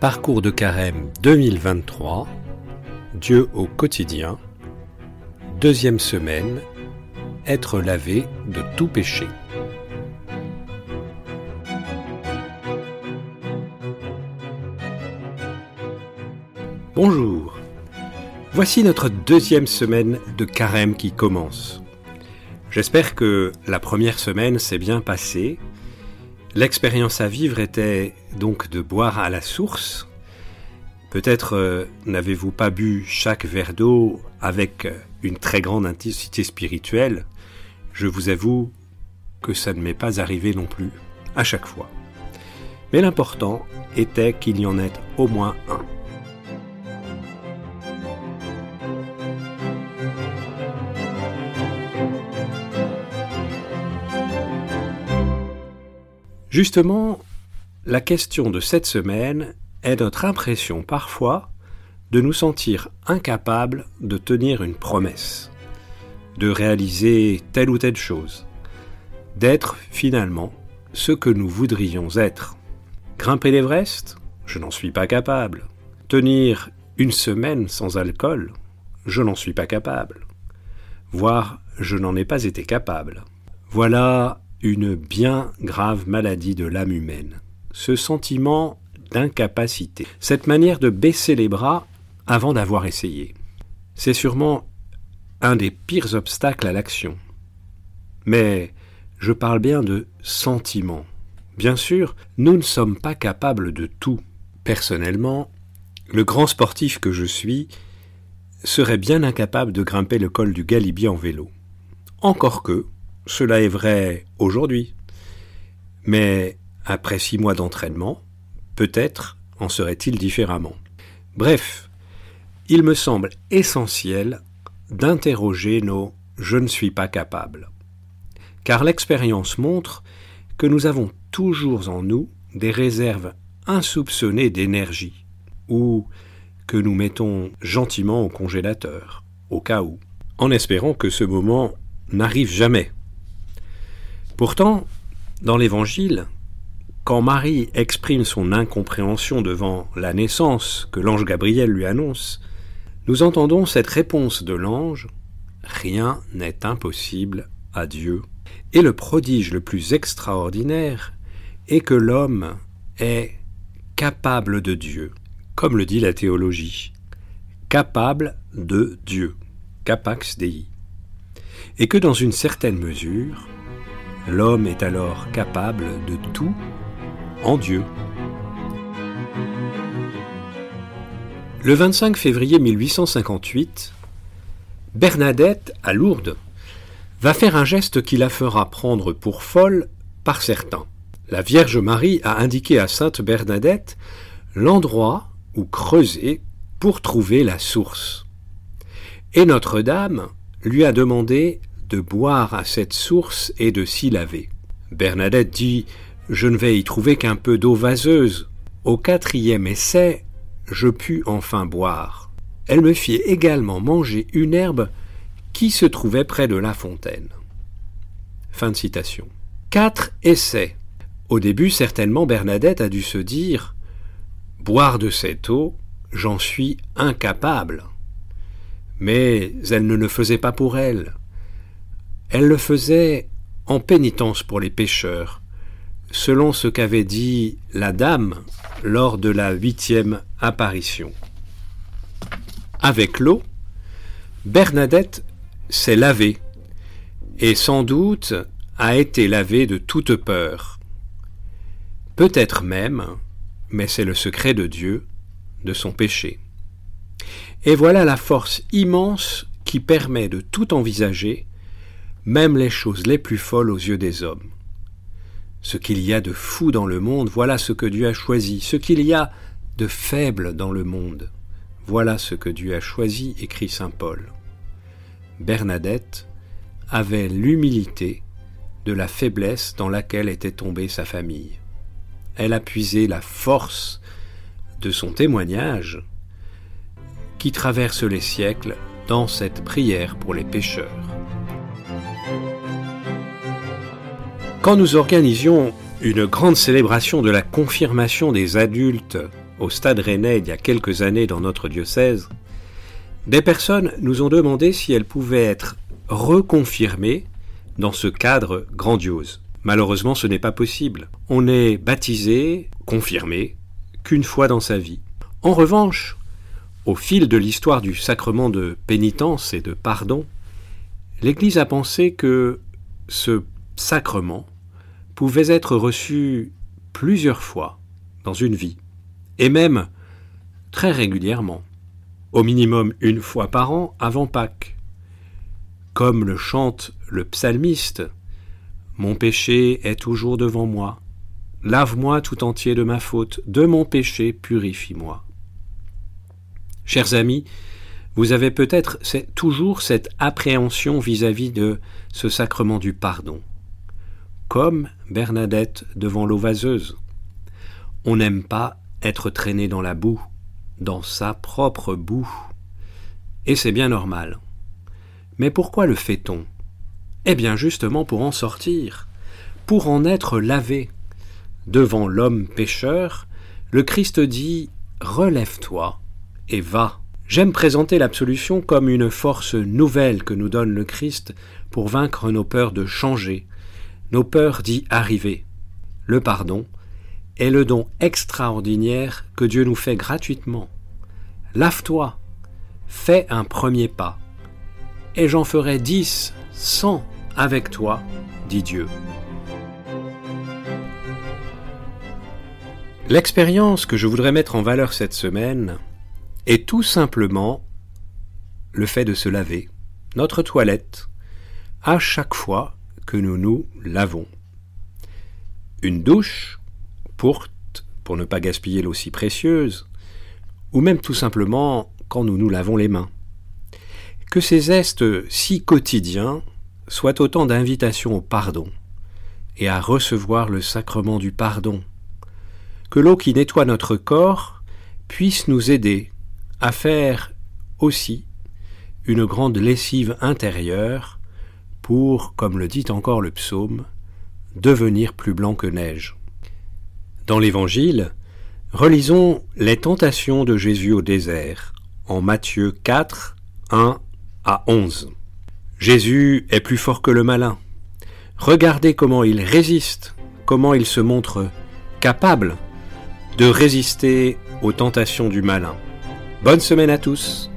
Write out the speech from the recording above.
Parcours de carême 2023, Dieu au quotidien, deuxième semaine, être lavé de tout péché. Bonjour, voici notre deuxième semaine de carême qui commence. J'espère que la première semaine s'est bien passée L'expérience à vivre était donc de boire à la source. Peut-être euh, n'avez-vous pas bu chaque verre d'eau avec euh, une très grande intensité spirituelle. Je vous avoue que ça ne m'est pas arrivé non plus, à chaque fois. Mais l'important était qu'il y en ait au moins un. Justement, la question de cette semaine est notre impression parfois de nous sentir incapables de tenir une promesse, de réaliser telle ou telle chose, d'être finalement ce que nous voudrions être. Grimper l'Everest Je n'en suis pas capable. Tenir une semaine sans alcool Je n'en suis pas capable. Voire, je n'en ai pas été capable. Voilà une bien grave maladie de l'âme humaine, ce sentiment d'incapacité, cette manière de baisser les bras avant d'avoir essayé. C'est sûrement un des pires obstacles à l'action. Mais je parle bien de sentiment. Bien sûr, nous ne sommes pas capables de tout. Personnellement, le grand sportif que je suis serait bien incapable de grimper le col du Galibier en vélo. Encore que, cela est vrai aujourd'hui. Mais après six mois d'entraînement, peut-être en serait-il différemment. Bref, il me semble essentiel d'interroger nos je ne suis pas capable. Car l'expérience montre que nous avons toujours en nous des réserves insoupçonnées d'énergie, ou que nous mettons gentiment au congélateur, au cas où, en espérant que ce moment n'arrive jamais. Pourtant, dans l'Évangile, quand Marie exprime son incompréhension devant la naissance que l'ange Gabriel lui annonce, nous entendons cette réponse de l'ange Rien n'est impossible à Dieu. Et le prodige le plus extraordinaire est que l'homme est capable de Dieu, comme le dit la théologie, capable de Dieu, capax Dei, et que dans une certaine mesure, L'homme est alors capable de tout en Dieu. Le 25 février 1858, Bernadette, à Lourdes, va faire un geste qui la fera prendre pour folle par certains. La Vierge Marie a indiqué à Sainte Bernadette l'endroit où creuser pour trouver la source. Et Notre-Dame lui a demandé de boire à cette source et de s'y laver. Bernadette dit Je ne vais y trouver qu'un peu d'eau vaseuse. Au quatrième essai, je pus enfin boire. Elle me fit également manger une herbe qui se trouvait près de la fontaine. Fin de citation. Quatre essais. Au début, certainement, Bernadette a dû se dire Boire de cette eau, j'en suis incapable. Mais elle ne le faisait pas pour elle. Elle le faisait en pénitence pour les pécheurs, selon ce qu'avait dit la dame lors de la huitième apparition. Avec l'eau, Bernadette s'est lavée, et sans doute a été lavée de toute peur. Peut-être même, mais c'est le secret de Dieu, de son péché. Et voilà la force immense qui permet de tout envisager même les choses les plus folles aux yeux des hommes. Ce qu'il y a de fou dans le monde, voilà ce que Dieu a choisi. Ce qu'il y a de faible dans le monde, voilà ce que Dieu a choisi, écrit Saint Paul. Bernadette avait l'humilité de la faiblesse dans laquelle était tombée sa famille. Elle a puisé la force de son témoignage qui traverse les siècles dans cette prière pour les pécheurs. Quand nous organisions une grande célébration de la confirmation des adultes au Stade Rennais il y a quelques années dans notre diocèse, des personnes nous ont demandé si elles pouvaient être reconfirmées dans ce cadre grandiose. Malheureusement, ce n'est pas possible. On n'est baptisé, confirmé, qu'une fois dans sa vie. En revanche, au fil de l'histoire du sacrement de pénitence et de pardon, l'Église a pensé que ce sacrement pouvait être reçu plusieurs fois dans une vie, et même très régulièrement, au minimum une fois par an avant Pâques. Comme le chante le psalmiste, Mon péché est toujours devant moi, lave-moi tout entier de ma faute, de mon péché purifie-moi. Chers amis, vous avez peut-être toujours cette appréhension vis-à-vis de ce sacrement du pardon. Comme Bernadette devant l'eau vaseuse. On n'aime pas être traîné dans la boue, dans sa propre boue. Et c'est bien normal. Mais pourquoi le fait-on? Eh bien justement pour en sortir, pour en être lavé. Devant l'homme pécheur, le Christ dit Relève-toi, et va. J'aime présenter l'absolution comme une force nouvelle que nous donne le Christ pour vaincre nos peurs de changer, nos peurs d'y arriver. Le pardon est le don extraordinaire que Dieu nous fait gratuitement. Lave-toi, fais un premier pas, et j'en ferai dix, cent avec toi, dit Dieu. L'expérience que je voudrais mettre en valeur cette semaine est tout simplement le fait de se laver, notre toilette, à chaque fois que nous nous lavons. Une douche, pour, pour ne pas gaspiller l'eau si précieuse, ou même tout simplement quand nous nous lavons les mains. Que ces gestes si quotidiens soient autant d'invitations au pardon et à recevoir le sacrement du pardon. Que l'eau qui nettoie notre corps puisse nous aider à faire aussi une grande lessive intérieure pour, comme le dit encore le psaume, devenir plus blanc que neige. Dans l'Évangile, relisons les tentations de Jésus au désert, en Matthieu 4, 1 à 11. Jésus est plus fort que le malin. Regardez comment il résiste, comment il se montre capable de résister aux tentations du malin. Bonne semaine à tous